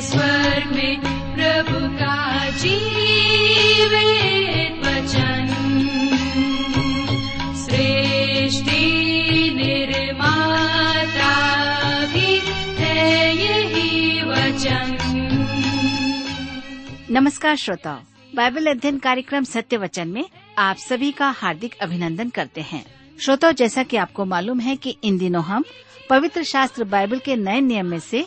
स्वर में प्रभु का नमस्कार श्रोताओ, बाइबल अध्ययन कार्यक्रम सत्य वचन में आप सभी का हार्दिक अभिनंदन करते हैं। श्रोताओ, जैसा कि आपको मालूम है कि इन दिनों हम पवित्र शास्त्र बाइबल के नए नियम में से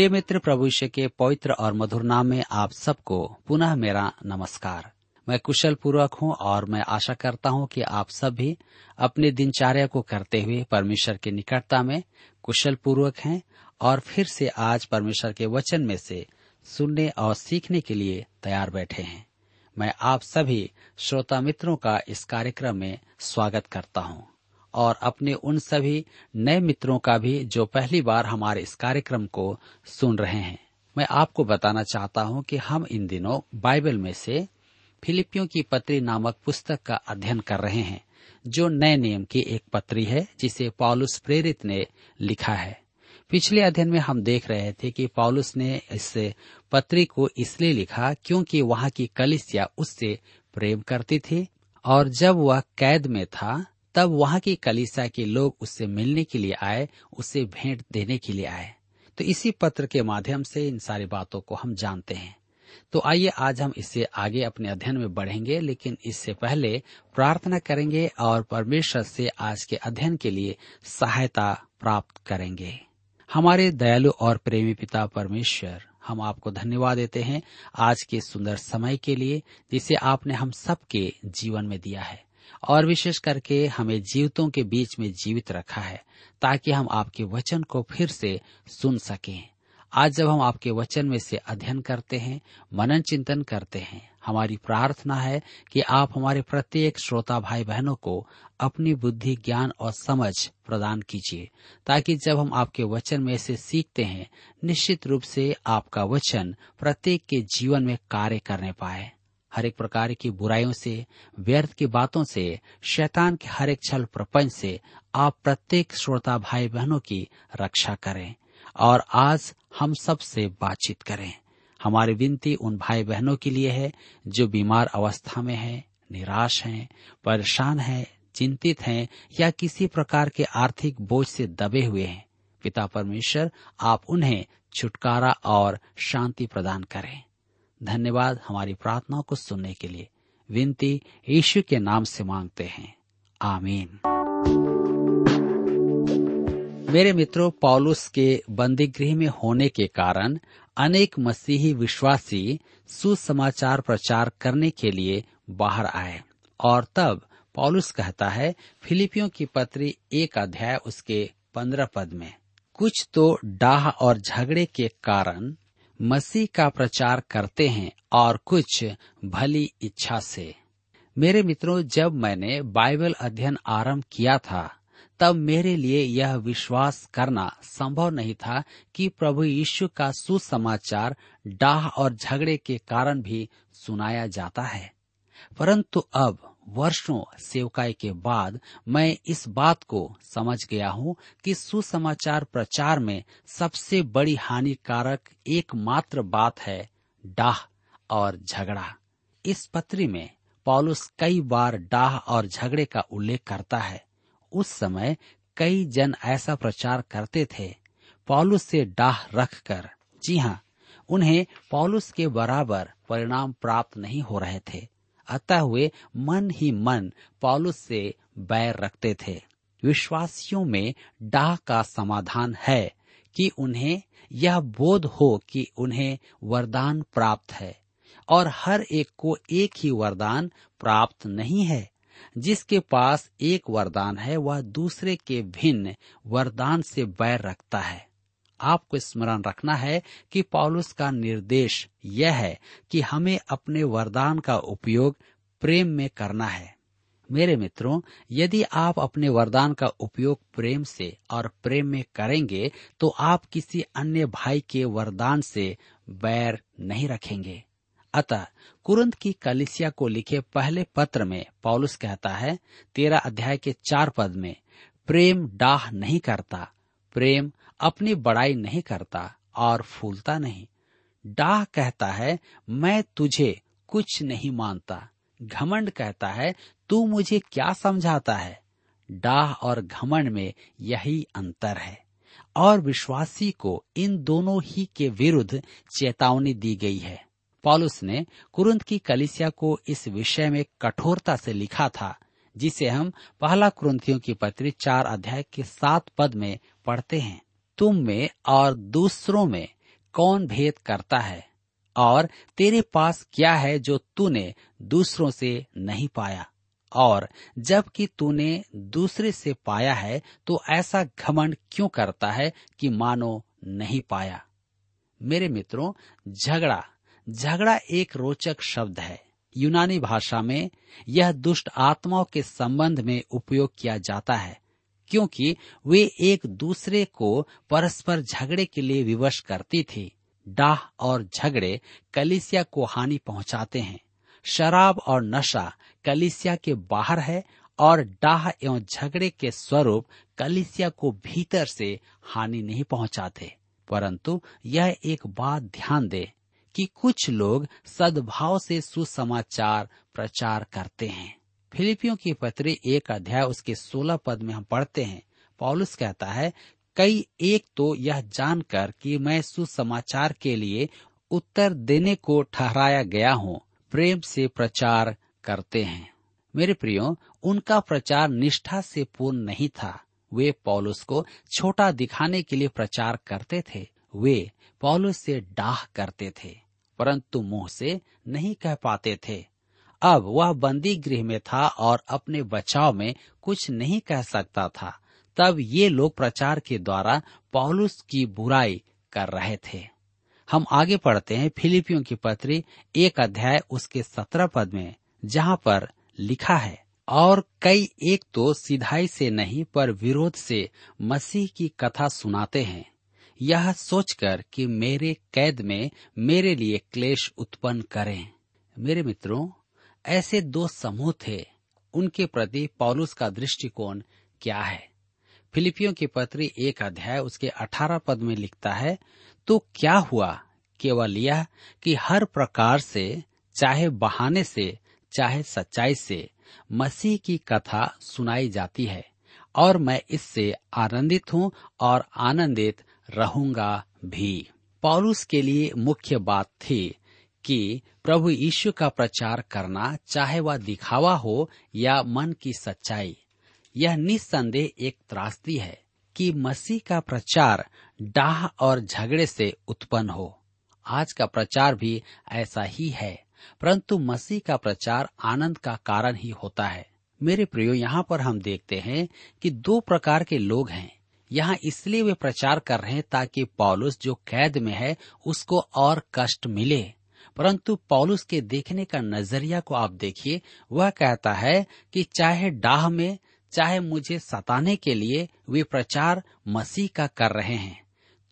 प्रिय मित्र प्रभु के पवित्र और मधुर नाम में आप सबको पुनः मेरा नमस्कार। मैं कुशल पूर्वक हूँ और मैं आशा करता हूँ कि आप सब भी अपने दिनचर्या को करते हुए परमेश्वर की निकटता में कुशल पूर्वक हैं और फिर से आज परमेश्वर के वचन में से सुनने और सीखने के लिए तैयार बैठे हैं। मैं आप सभी श्रोता मित्रों का इस कार्यक्रम में स्वागत करता हूँ। और अपने उन सभी नए मित्रों का भी जो पहली बार हमारे इस कार्यक्रम को सुन रहे हैं। मैं आपको बताना चाहता हूँ कि हम इन दिनों बाइबल में से फिलिपियों की पत्री नामक पुस्तक का अध्ययन कर रहे हैं, जो नए नियम की एक पत्री है, जिसे पॉलुस प्रेरित ने लिखा है। पिछले अध्ययन में हम देख रहे थे कि पॉलुस ने इस पत्री को इसलिए लिखा क्योंकि वहाँ की कलिसिया उससे प्रेम करती थी और जब वह कैद में था तब वहाँ की कलिसिया के लोग उससे मिलने के लिए आए, उसे भेंट देने के लिए आए। तो इसी पत्र के माध्यम से इन सारी बातों को हम जानते हैं। तो आइए आज हम इससे आगे अपने अध्ययन में बढ़ेंगे, लेकिन इससे पहले प्रार्थना करेंगे और परमेश्वर से आज के अध्ययन के लिए सहायता प्राप्त करेंगे। हमारे दयालु और प्रेमी पिता परमेश्वर, हम आपको धन्यवाद देते हैं आज के सुंदर समय के लिए, जिसे आपने हम सबके जीवन में दिया है। और विशेष करके हमें जीवितों के बीच में जीवित रखा है, ताकि हम आपके वचन को फिर से सुन सकें। आज जब हम आपके वचन में से अध्ययन करते हैं, मनन चिंतन करते हैं, हमारी प्रार्थना है कि आप हमारे प्रत्येक श्रोता भाई बहनों को अपनी बुद्धि, ज्ञान और समझ प्रदान कीजिए, ताकि जब हम आपके वचन में से सीखते हैं, निश्चित रूप से आपका वचन प्रत्येक के जीवन में कार्य करने पाए। हर एक प्रकार की बुराइयों से व्यर्थ की बातों से शैतान के हर एक छल प्रपंच से आप प्रत्येक श्रोता भाई बहनों की रक्षा करें और आज हम सबसे बातचीत करें। हमारी विनती उन भाई बहनों के लिए है जो बीमार अवस्था में हैं, निराश हैं, परेशान हैं, चिंतित हैं या किसी प्रकार के आर्थिक बोझ से दबे हुए हैं। पिता परमेश्वर आप उन्हें छुटकारा और शांति प्रदान करें। धन्यवाद हमारी प्रार्थनाओं को सुनने के लिए। विनती, यीशु के नाम से मांगते हैं। आमीन। मेरे मित्रों, पौलुस के बंदी गृह में होने के कारण अनेक मसीही विश्वासी सुसमाचार प्रचार करने के लिए बाहर आए और तब पौलुस कहता है, फिलिपियों की पत्री एक अध्याय उसके पंद्रह पद में, कुछ तो डाह और झगड़े के कारण मसीह का प्रचार करते हैं और कुछ भली इच्छा से। मेरे मित्रों, जब मैंने बाइबल अध्ययन आरंभ किया था, तब मेरे लिए यह विश्वास करना संभव नहीं था कि प्रभु यीशु का सुसमाचार डाह और झगड़े के कारण भी सुनाया जाता है। परंतु अब वर्षों सेवकाई के बाद मैं इस बात को समझ गया हूँ कि सुसमाचार प्रचार में सबसे बड़ी हानिकारक एकमात्र बात है डाह और झगड़ा। इस पत्री में पॉलुस कई बार डाह और झगड़े का उल्लेख करता है। उस समय कई जन ऐसा प्रचार करते थे। पॉलुस से डाह रखकर, जी हाँ उन्हें पॉलुस के बराबर परिणाम प्राप्त नहीं हो रहे थे। अतः वे मन ही मन पॉलुस से बैर रखते थे। विश्वासियों में डाह का समाधान है कि उन्हें यह बोध हो कि उन्हें वरदान प्राप्त है और हर एक को एक ही वरदान प्राप्त नहीं है। जिसके पास एक वरदान है, वह दूसरे के भिन्न वरदान से बैर रखता है। आपको स्मरण रखना है कि पौलुस का निर्देश यह है कि हमें अपने वरदान का उपयोग प्रेम में करना है। मेरे मित्रों, यदि आप अपने वरदान का उपयोग प्रेम से और प्रेम में करेंगे तो आप किसी अन्य भाई के वरदान से बैर नहीं रखेंगे। अतः कुरंत की कलिसिया को लिखे पहले पत्र में पौलुस कहता है, तेरा अध्याय के चार पद में, प्रेम डाह नहीं करता, प्रेम अपनी बड़ाई नहीं करता और फूलता नहीं। डाह कहता है, मैं तुझे कुछ नहीं मानता। घमंड कहता है, तू मुझे क्या समझाता है? डाह और घमंड में यही अंतर है। और विश्वासी को इन दोनों ही के विरुद्ध चेतावनी दी गई है। पॉलुस ने कुरुंत की कलिसिया को इस विषय में कठोरता से लिखा था, जिसे हम पहला कुरुंथियों की पत्री चार अध्याय के सात पद में पढ़ते हैं। तुम में और दूसरों में कौन भेद करता है? और तेरे पास क्या है जो तूने दूसरों से नहीं पाया? और जबकि तूने दूसरे से पाया है तो ऐसा घमंड क्यों करता है कि मानो नहीं पाया? मेरे मित्रों, झगड़ा झगड़ा एक रोचक शब्द है। यूनानी भाषा में यह दुष्ट आत्माओं के संबंध में उपयोग किया जाता है। क्योंकि वे एक दूसरे को परस्पर झगड़े के लिए विवश करती थी। डाह और झगड़े कलिसिया को हानि पहुंचाते हैं। शराब और नशा कलिसिया के बाहर है और डाह एवं झगड़े के स्वरूप कलिसिया को भीतर से हानि नहीं पहुंचाते। परंतु यह एक बात ध्यान दे कि कुछ लोग सद्भाव से सुसमाचार प्रचार करते हैं। फिलिपियों की पत्री एक अध्याय उसके सोलह पद में हम पढ़ते हैं। पॉलुस कहता है, कई एक तो यह जानकर कि मैं सुसमाचार के लिए उत्तर देने को ठहराया गया हूँ, प्रेम से प्रचार करते हैं। मेरे प्रियो, उनका प्रचार निष्ठा से पूर्ण नहीं था। वे पौलुस को छोटा दिखाने के लिए प्रचार करते थे। वे पौलुस से डाह करते थे, परंतु मुँह से नहीं कह पाते थे। अब वह बंदी गृह में था और अपने बचाव में कुछ नहीं कह सकता था। तब ये लोग प्रचार के द्वारा पौलुस की बुराई कर रहे थे। हम आगे पढ़ते हैं फिलिपियों की पत्री एक अध्याय उसके सत्रह पद में, जहाँ पर लिखा है, और कई एक तो सिधाई से नहीं, पर विरोध से मसीह की कथा सुनाते हैं। यह सोचकर कि मेरे कैद में मेरे लिए क्लेश उत्पन्न करें। मेरे मित्रों ऐसे दो समूह थे, उनके प्रति पौलुस का दृष्टिकोण क्या है? फिलिपियों के पत्री एक अध्याय उसके अठारह पद में लिखता है तो क्या हुआ? केवल यह कि हर प्रकार से, चाहे बहाने से, चाहे सच्चाई से, मसीह की कथा सुनाई जाती है, और मैं इससे आनंदित हूँ और आनंदित रहूँगा भी। पौलुस के लिए मुख्य बात थी कि प्रभु यीशु का प्रचार करना, चाहे वह दिखावा हो या मन की सच्चाई, यह निस्संदेह एक त्रासदी है कि मसीह का प्रचार डाह और झगड़े से उत्पन्न हो। आज का प्रचार भी ऐसा ही है, परंतु मसीह का प्रचार आनंद का कारण ही होता है। मेरे प्रियो, यहाँ पर हम देखते हैं कि दो प्रकार के लोग हैं। यहाँ इसलिए वे प्रचार कर रहे हैं ताकि पौलुस जो कैद में है, उसको और कष्ट मिले। परंतु पौलुस के देखने का नज़रिया को आप देखिए, वह कहता है कि चाहे डाह में, चाहे मुझे सताने के लिए वे प्रचार मसीह का कर रहे हैं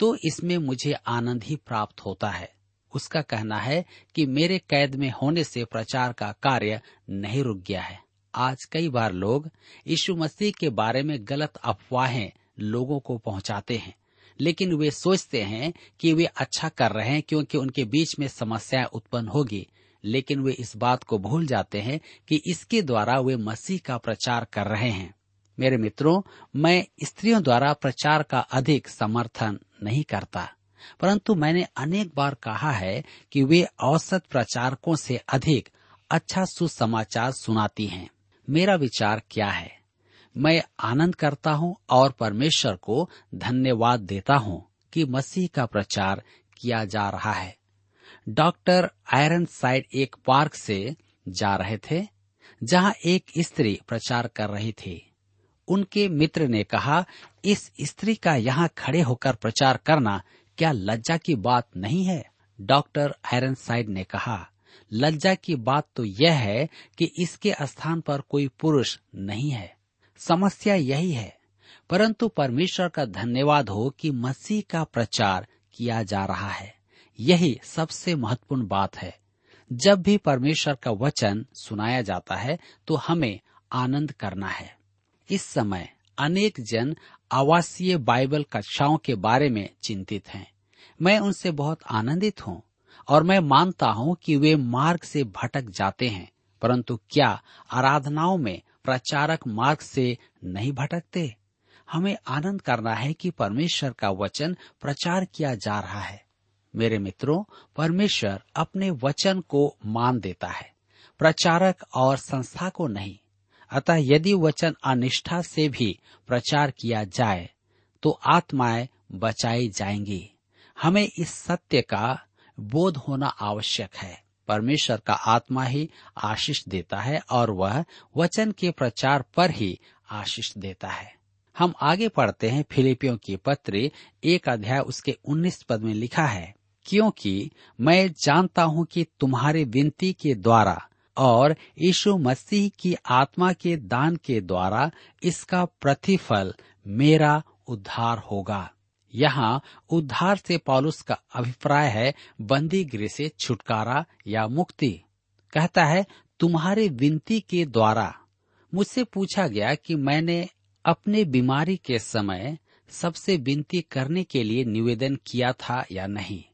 तो इसमें मुझे आनंद ही प्राप्त होता है। उसका कहना है कि मेरे कैद में होने से प्रचार का कार्य नहीं रुक गया है। आज कई बार लोग यीशु मसीह के बारे में गलत अफवाहें लोगों को पहुंचाते हैं। लेकिन वे सोचते हैं कि वे अच्छा कर रहे हैं क्योंकि उनके बीच में समस्याएँ उत्पन्न होगी। लेकिन वे इस बात को भूल जाते हैं कि इसके द्वारा वे मसीह का प्रचार कर रहे हैं। मेरे मित्रों, मैं स्त्रियों द्वारा प्रचार का अधिक समर्थन नहीं करता। परंतु मैंने अनेक बार कहा है कि वे औसत प्रचारकों से अधिक अच्छा सुसमाचार सुनाती हैं। मेरा विचार क्या है? मैं आनंद करता हूँ और परमेश्वर को धन्यवाद देता हूँ कि मसीह का प्रचार किया जा रहा है। डॉक्टर आयरन साइड एक पार्क से जा रहे थे, जहाँ एक स्त्री प्रचार कर रही थी। उनके मित्र ने कहा, इस स्त्री का यहाँ खड़े होकर प्रचार करना क्या लज्जा की बात नहीं है? डॉक्टर आयरन साइड ने कहा, लज्जा की बात तो यह है कि इसके स्थान पर कोई पुरुष नहीं है। समस्या यही है। परंतु परमेश्वर का धन्यवाद हो कि मसीह का प्रचार किया जा रहा है। यही सबसे महत्वपूर्ण बात है। जब भी परमेश्वर का वचन सुनाया जाता है तो हमें आनंद करना है। इस समय अनेक जन आवासीय बाइबल कक्षाओं के बारे में चिंतित हैं। मैं उनसे बहुत आनंदित हूँ और मैं मानता हूँ कि वे मार्ग से भटक जाते हैं, परंतु क्या आराधनाओं में प्रचारक मार्ग से नहीं भटकते। हमें आनंद करना है कि परमेश्वर का वचन प्रचार किया जा रहा है। मेरे मित्रों, परमेश्वर अपने वचन को मान देता है, प्रचारक और संस्था को नहीं। अतः यदि वचन अनिष्ठा से भी प्रचार किया जाए तो आत्माएँ बचाई जाएँगी। हमें इस सत्य का बोध होना आवश्यक है। परमेश्वर का आत्मा ही आशीष देता है और वह वचन के प्रचार पर ही आशीष देता है। हम आगे पढ़ते हैं फिलिपियों की पत्र, एक अध्याय उसके उन्नीस पद में लिखा है, क्योंकि मैं जानता हूँ कि तुम्हारी विनती के द्वारा और यीशु मसीह की आत्मा के दान के द्वारा इसका प्रतिफल मेरा उद्धार होगा। यहाँ उद्धार से पॉलुस का अभिप्राय है बंदी गृह से छुटकारा या मुक्ति। कहता है, तुम्हारे विनती के द्वारा मुझसे पूछा गया कि मैंने अपने बीमारी के समय सबसे विनती करने के लिए निवेदन किया था या नहीं?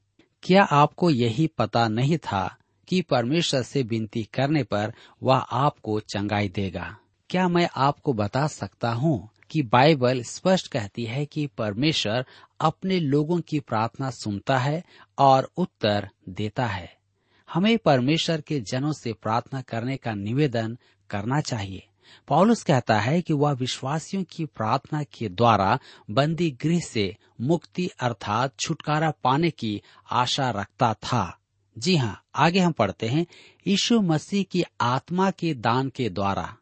क्या आपको यही पता नहीं था कि परमेश्वर से विनती करने पर वह आपको चंगाई देगा? क्या मैं आपको बता सकता हूँ कि बाइबल स्पष्ट कहती है कि परमेश्वर अपने लोगों की प्रार्थना सुनता है और उत्तर देता है। हमें परमेश्वर के जनों से प्रार्थना करने का निवेदन करना चाहिए। पौलुस कहता है कि वह विश्वासियों की प्रार्थना के द्वारा बंदी गृह से मुक्ति अर्थात छुटकारा पाने की आशा रखता था। जी हाँ आगे हम पढ़ते हैं, यीशु मसीह की आत्मा के दान के द्वारा।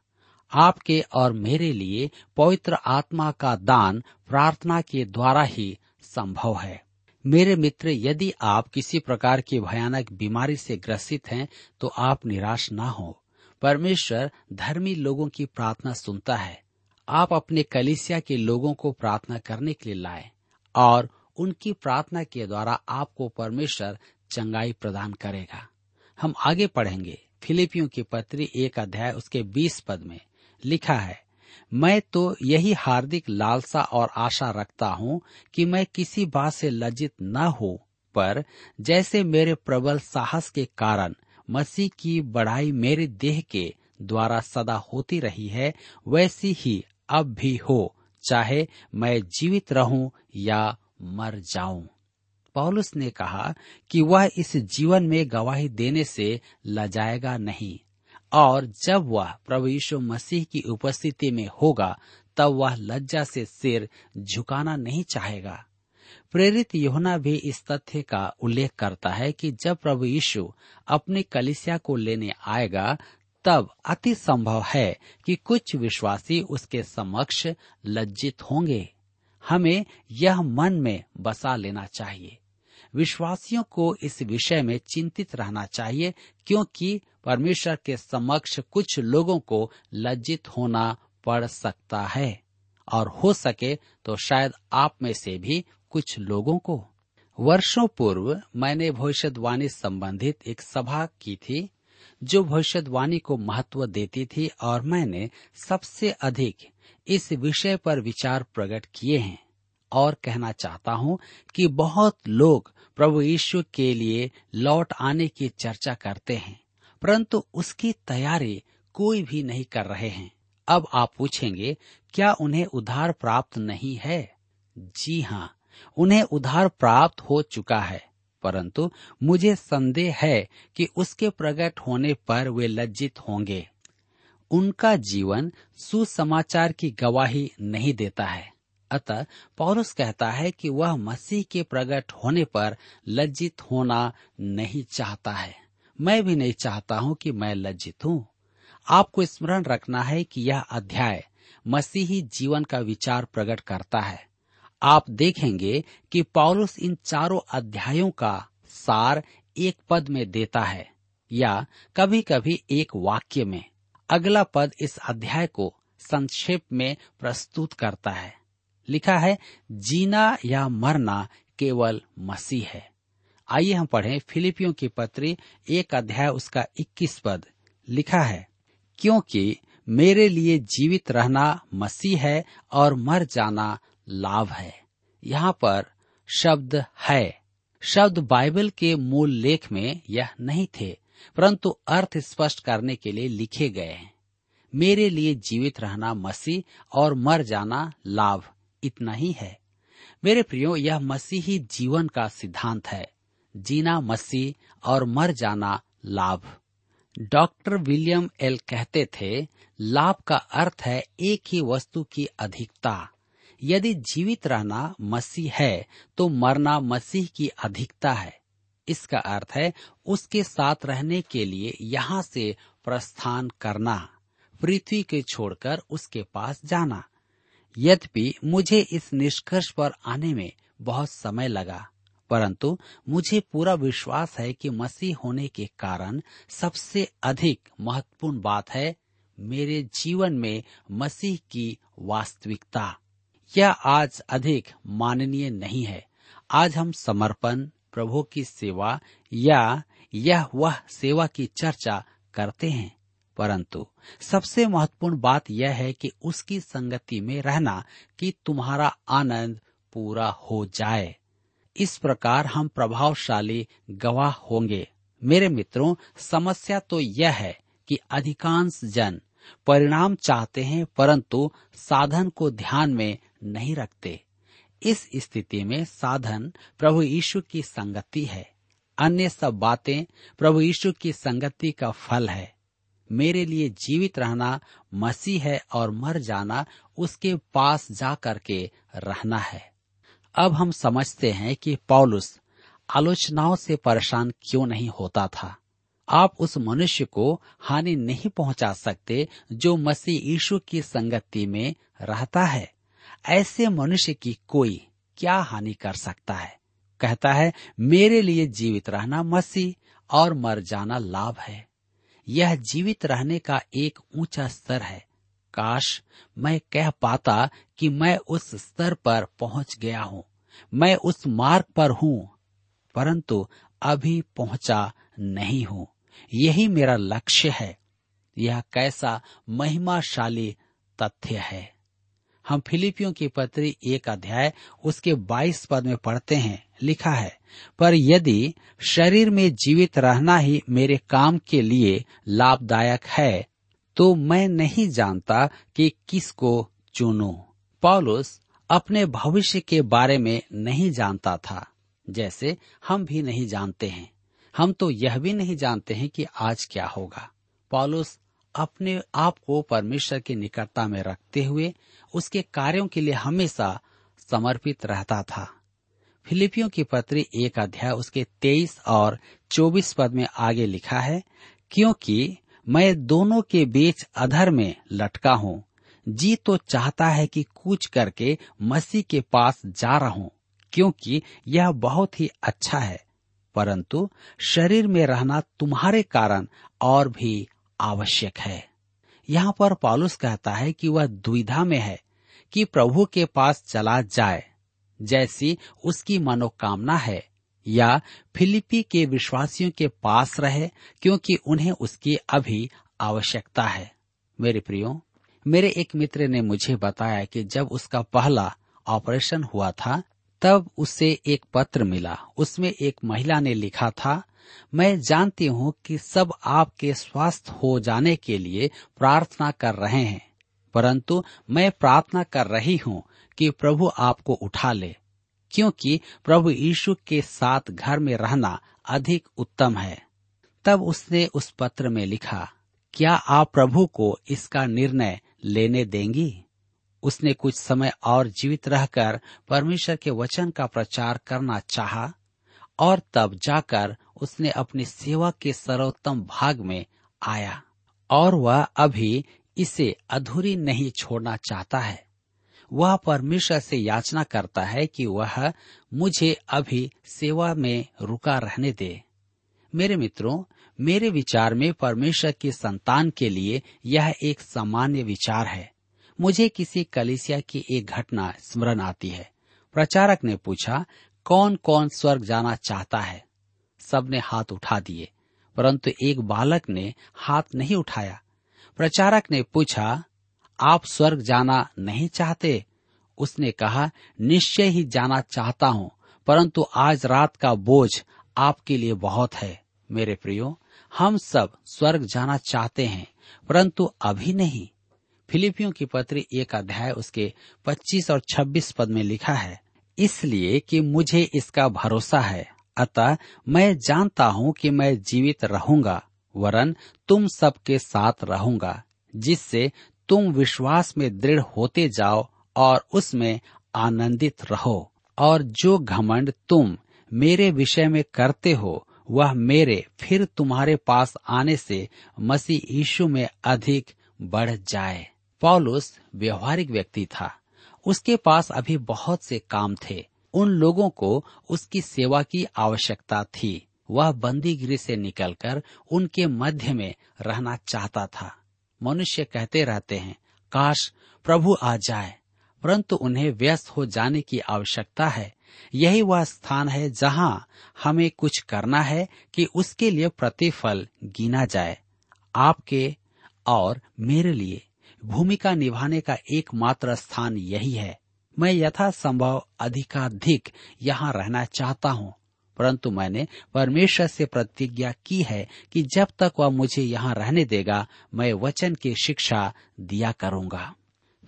आपके और मेरे लिए पवित्र आत्मा का दान प्रार्थना के द्वारा ही संभव है। मेरे मित्र, यदि आप किसी प्रकार की भयानक बीमारी से ग्रसित हैं तो आप निराश ना हो। परमेश्वर धर्मी लोगों की प्रार्थना सुनता है। आप अपने कलिसिया के लोगों को प्रार्थना करने के लिए लाए और उनकी प्रार्थना के द्वारा आपको परमेश्वर चंगाई प्रदान करेगा। हम आगे पढ़ेंगे। फिलिपियों की पत्री एक अध्याय उसके बीस पद में। लिखा है, मैं तो यही हार्दिक लालसा और आशा रखता हूँ कि मैं किसी बात से लज्जित न हो, पर जैसे मेरे प्रबल साहस के कारण मसीह की बढ़ाई मेरे देह के द्वारा सदा होती रही है, वैसी ही अब भी हो, चाहे मैं जीवित रहूँ या मर जाऊँ। पौलुस ने कहा कि वह इस जीवन में गवाही देने से लजाएगा नहीं। और जब वह प्रभु यीशु मसीह की उपस्थिति में होगा, तब वह लज्जा से सिर झुकाना नहीं चाहेगा। प्रेरित योना भी इस तथ्य का उल्लेख करता है कि जब प्रभु यीशु अपनी कलिसिया को लेने आएगा, तब अति संभव है कि कुछ विश्वासी उसके समक्ष लज्जित होंगे। हमें यह मन में बसा लेना चाहिए। विश्वासियों को इस विषय में चिंतित रहना चाहिए, क्योंकि परमेश्वर के समक्ष कुछ लोगों को लज्जित होना पड़ सकता है। और हो सके तो शायद आप में से भी कुछ लोगों को। वर्षों पूर्व मैंने भविष्यवाणी संबंधित एक सभा की थी, जो भविष्यवाणी को महत्व देती थी और मैंने सबसे अधिक इस विषय पर विचार प्रकट किए हैं। और कहना चाहता हूँ कि बहुत लोग प्रभु यीशु के लिए लौट आने की चर्चा करते हैं, परंतु उसकी तैयारी कोई भी नहीं कर रहे हैं। अब आप पूछेंगे, क्या उन्हें उधार प्राप्त नहीं है? जी हाँ उन्हें उधार प्राप्त हो चुका है, परंतु मुझे संदेह है कि उसके प्रकट होने पर वे लज्जित होंगे। उनका जीवन सुसमाचार की गवाही नहीं देता है। अतः पौलुस कहता है कि वह मसीह के प्रकट होने पर लज्जित होना नहीं चाहता है। मैं भी नहीं चाहता हूँ कि मैं लज्जित हूँ। आपको स्मरण रखना है कि यह अध्याय मसीही जीवन का विचार प्रकट करता है। आप देखेंगे कि पौलुस इन चारों अध्यायों का सार एक पद में देता है या कभी कभी एक वाक्य में। अगला पद इस अध्याय को संक्षेप में प्रस्तुत करता है। लिखा है, जीना या मरना केवल मसीह है। आइए हम पढ़ें फिलिपियों की पत्री एक अध्याय उसका 21 पद। लिखा है, क्योंकि मेरे लिए जीवित रहना मसीह है और मर जाना लाभ है। यहाँ पर शब्द है। शब्द बाइबल के मूल लेख में यह नहीं थे, परंतु अर्थ स्पष्ट करने के लिए लिखे गए हैं। मेरे लिए जीवित रहना मसीह और मर जाना लाभ इतना ही है। मेरे प्रियो, यह मसीही जीवन का सिद्धांत है। जीना मसीह और मर जाना लाभ। डॉक्टर विलियम एल कहते थे, लाभ का अर्थ है एक ही वस्तु की अधिकता। यदि जीवित रहना मसीह है तो मरना मसीह की अधिकता है। इसका अर्थ है उसके साथ रहने के लिए यहाँ से प्रस्थान करना, पृथ्वी के छोड़कर उसके पास जाना। यद्यपि मुझे इस निष्कर्ष पर आने में बहुत समय लगा, परंतु मुझे पूरा विश्वास है कि मसीह होने के कारण सबसे अधिक महत्वपूर्ण बात है मेरे जीवन में मसीह की वास्तविकता। यह आज अधिक माननीय नहीं है। आज हम समर्पण, प्रभु की सेवा या यह वह सेवा की चर्चा करते हैं। परंतु सबसे महत्वपूर्ण बात यह है कि उसकी संगति में रहना कि तुम्हारा आनंद पूरा हो जाए। इस प्रकार हम प्रभावशाली गवाह होंगे। मेरे मित्रों, समस्या तो यह है कि अधिकांश जन परिणाम चाहते हैं परंतु साधन को ध्यान में नहीं रखते। इस स्थिति में साधन प्रभु यीशु की संगति है। अन्य सब बातें प्रभु यीशु की संगति का फल है। मेरे लिए जीवित रहना, मसीह है और मर जाना, उसके पास जा करके रहना है। अब हम समझते हैं कि पौलुस आलोचनाओं से परेशान क्यों नहीं होता था। आप उस मनुष्य को हानि नहीं पहुँचा सकते जो मसीह यीशु की संगति में रहता है। ऐसे मनुष्य की कोई क्या हानि कर सकता है? कहता है, मेरे लिए जीवित रहना मसीह और मर जाना लाभ है। यह जीवित रहने का एक ऊँचा स्तर है। काश मैं कह पाता कि मैं उस स्तर पर पहुँच गया हूँ। मैं उस मार्ग पर हूँ, परंतु अभी पहुँचा नहीं हूँ। यही मेरा लक्ष्य है। यह कैसा महिमाशाली तथ्य है। हम फिलिपियों की पत्री एक अध्याय, उसके बाईस पद में पढ़ते हैं। लिखा है, पर यदि शरीर में जीवित रहना ही मेरे काम के लिए लाभदायक है तो मैं नहीं जानता कि किसको चुनूं। पॉलुस अपने भविष्य के बारे में नहीं जानता था, जैसे हम भी नहीं जानते हैं। हम तो यह भी नहीं जानते हैं कि आज क्या होगा। पॉलुस अपने आप को परमेश्वर की निकटता में रखते हुए उसके कार्यों के लिए हमेशा समर्पित रहता था। फिलिपियों की पत्री एक अध्याय उसके तेईस और चौबीस पद में आगे लिखा है, क्योंकि मैं दोनों के बीच अधर में लटका हूँ, जी तो चाहता है कि कूच करके मसीह के पास जा रहूँ क्योंकि यह बहुत ही अच्छा है, परंतु शरीर में रहना तुम्हारे कारण और भी आवश्यक है। यहाँ पर पॉलुस कहता है कि वह दुविधा में है, कि प्रभु के पास चला जाए। जैसी उसकी मनोकामना है, या फिलिपी के विश्वासियों के पास रहे क्योंकि उन्हें उसकी अभी आवश्यकता है। मेरे प्रियो, मेरे एक मित्र ने मुझे बताया कि जब उसका पहला ऑपरेशन हुआ था, तब उसे एक पत्र मिला। उसमें एक महिला ने लिखा था, मैं जानती हूँ कि सब आपके स्वस्थ हो जाने के लिए प्रार्थना कर रहे हैं, परंतु मैं प्रार्थना कर रही हूँ कि प्रभु आपको उठा ले, क्योंकि प्रभु यीशु के साथ घर में रहना अधिक उत्तम है। तब उसने उस पत्र में लिखा, क्या आप प्रभु को इसका निर्णय लेने देंगी? उसने कुछ समय और जीवित रहकर परमेश्वर के वचन का प्रचार करना चाहा, और तब जाकर उसने अपनी सेवा के सर्वोत्तम भाग में आया, और वह अभी इसे अधूरी नहीं छोड़ना चाहता है। वह परमेश्वर से याचना करता है कि वह मुझे अभी सेवा में रुका रहने दे। मेरे मित्रों, मेरे विचार में परमेश्वर की संतान के लिए यह एक सामान्य विचार है। मुझे किसी कलिसिया की एक घटना स्मरण आती है। प्रचारक ने पूछा कौन कौन स्वर्ग जाना चाहता है? सबने हाथ उठा दिए, परंतु एक बालक ने हाथ नहीं उठाया। प्रचारक ने पूछा आप स्वर्ग जाना नहीं चाहते? उसने कहा, निश्चय ही जाना चाहता हूँ, परंतु आज रात का बोझ आपके लिए बहुत है। मेरे प्रियो, हम सब स्वर्ग जाना चाहते हैं, परंतु अभी नहीं। फिलिपियों की पत्री एक अध्याय उसके 25 और 26 पद में लिखा है, इसलिए कि मुझे इसका भरोसा है। अतः मैं जानता हूँ कि मैं जीवित रहूँगा, वरन तुम सबके साथ रहूँगा, जिससे तुम विश्वास में दृढ़ होते जाओ और उसमें आनंदित रहो। और जो घमंड तुम मेरे विषय में करते हो, वह मेरे फिर तुम्हारे पास आने से मसीह यीशु में अधिक बढ़ जाए। पॉलुस व्यवहारिक व्यक्ति था। उसके पास अभी बहुत से काम थे। उन लोगों को उसकी सेवा की आवश्यकता थी। वह बंदीगिरी से निकलकर उनके मध्य में रहना चाहता था। मनुष्य कहते रहते हैं, काश प्रभु आ जाए, परंतु उन्हें व्यस्त हो जाने की आवश्यकता है। यही वह स्थान है जहाँ हमें कुछ करना है कि उसके लिए प्रतिफल गिना जाए, आपके और मेरे लिए। भूमिका निभाने का एकमात्र स्थान यही है। मैं यथासंभव अधिकाधिक यहाँ रहना चाहता हूँ। परंतु मैंने परमेश्वर से प्रतिज्ञा की है कि जब तक वह मुझे यहाँ रहने देगा, मैं वचन की शिक्षा दिया करूँगा।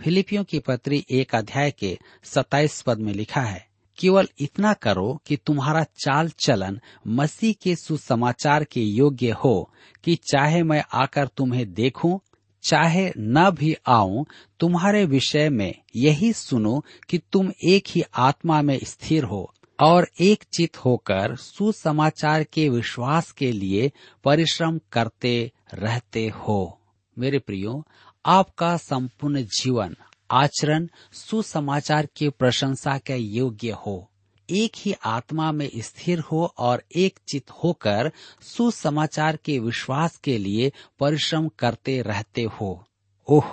फिलिपियों की पत्री एक अध्याय के सताइस पद में लिखा है, केवल इतना करो कि तुम्हारा चाल चलन मसीह के सुसमाचार के योग्य हो कि चाहे मैं आकर तुम्हें देखूँ, चाहे न भी आऊँ, तुम्हारे विषय में यही सुनो कि तुम एक ही आत्मा में स्थिर हो और एक चित होकर सुसमाचार के विश्वास के लिए परिश्रम करते रहते हो। मेरे प्रियो, आपका संपूर्ण जीवन, आचरण, सुसमाचार की प्रशंसा के योग्य हो। एक ही आत्मा में स्थिर हो और एक चित होकर सुसमाचार के विश्वास के लिए परिश्रम करते रहते हो। ओह,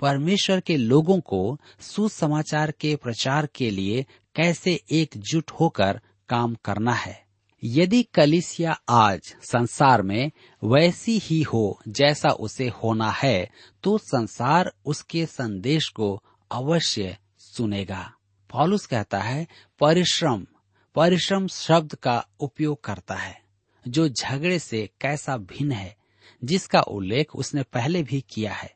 परमेश्वर के लोगों को सुसमाचार के प्रचार के लिए कैसे एकजुट होकर काम करना है। यदि कलिसिया आज संसार में वैसी ही हो जैसा उसे होना है तो संसार उसके संदेश को अवश्य सुनेगा। पॉलुस कहता है, परिश्रम परिश्रम शब्द का उपयोग करता है, जो झगड़े से कैसा भिन्न है, जिसका उल्लेख उसने पहले भी किया है।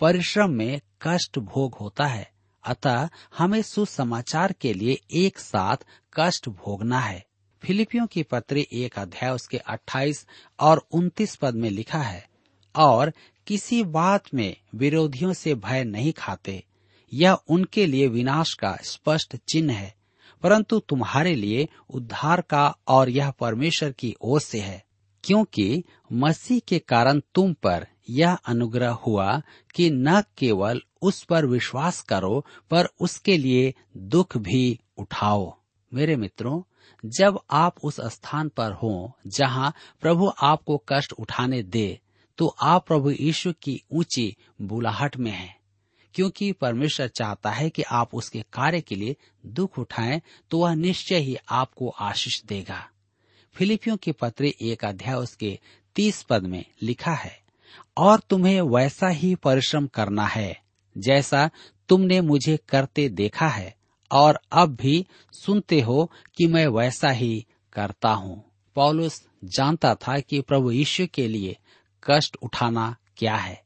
परिश्रम में कष्ट भोग होता है अतः हमें सुसमाचार के लिए एक साथ कष्ट भोगना है। फिलिपियों की पत्री एक अध्याय उसके 28 और 29 पद में लिखा है, और किसी बात में विरोधियों से भय नहीं खाते। यह उनके लिए विनाश का स्पष्ट चिन्ह है, परंतु तुम्हारे लिए उद्धार का और यह परमेश्वर की ओर से है, क्योंकि मसीह के कारण तुम पर यह अनुग्रह हुआ कि न केवल उस पर विश्वास करो, पर उसके लिए दुख भी उठाओ। मेरे मित्रों, जब आप उस स्थान पर हो जहाँ प्रभु आपको कष्ट उठाने दे तो आप प्रभु यीशु की ऊँची बुलाहट में हैं। क्योंकि परमेश्वर चाहता है कि आप उसके कार्य के लिए दुख उठाएँ तो वह निश्चय ही आपको आशीष देगा। फिलिपियों के पत्र एक अध्याय उसके तीस पद में लिखा है, और तुम्हें वैसा ही परिश्रम करना है जैसा तुमने मुझे करते देखा है, और अब भी सुनते हो कि मैं वैसा ही करता हूँ। पौलुस जानता था कि प्रभु यीशु के लिए कष्ट उठाना क्या है।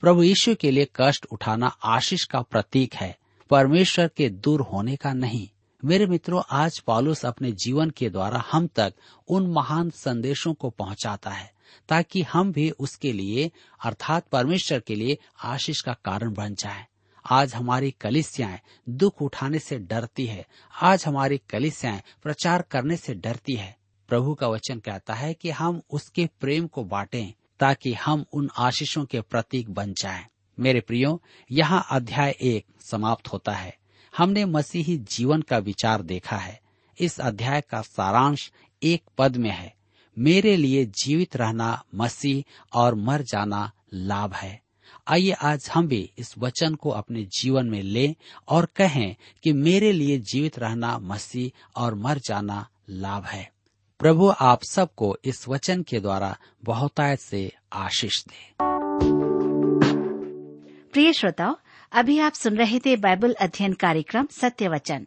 प्रभु यीशु के लिए कष्ट उठाना आशीष का प्रतीक है, परमेश्वर के दूर होने का नहीं। मेरे मित्रों, आज पॉलुस अपने जीवन के द्वारा हम तक उन महान संदेशों को पहुंचाता है। ताकि हम भी उसके लिए, अर्थात परमेश्वर के लिए, आशीष का कारण बन जाएँ। आज हमारी कलिसियाएँ दुख उठाने से डरती है। आज हमारी कलिसियाएँ प्रचार करने से डरती है। प्रभु का वचन कहता है कि हम उसके प्रेम को बांटें, ताकि हम उन आशीषों के प्रतीक बन जाएँ। मेरे प्रियो, यहाँ अध्याय एक समाप्त होता है। हमने मसीही जीवन का विचार देखा है। इस अध्याय का सारांश एक पद में है। मेरे लिए जीवित रहना मसीह और मर जाना लाभ है। आइए आज हम भी इस वचन को अपने जीवन में लें और कहें कि मेरे लिए जीवित रहना मसीह और मर जाना लाभ है। प्रभु आप सबको इस वचन के द्वारा बहुतायत से आशीष दे। प्रिय श्रोताओ, अभी आप सुन रहे थे बाइबल अध्ययन कार्यक्रम सत्य वचन।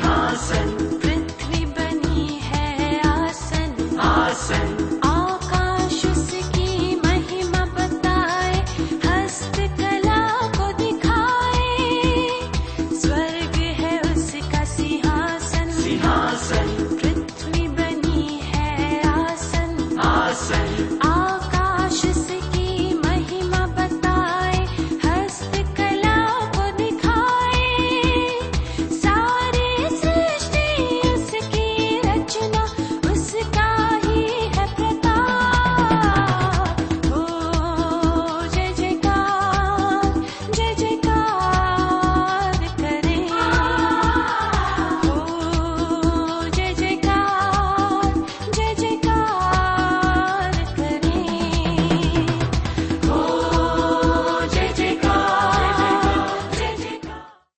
सिंहासन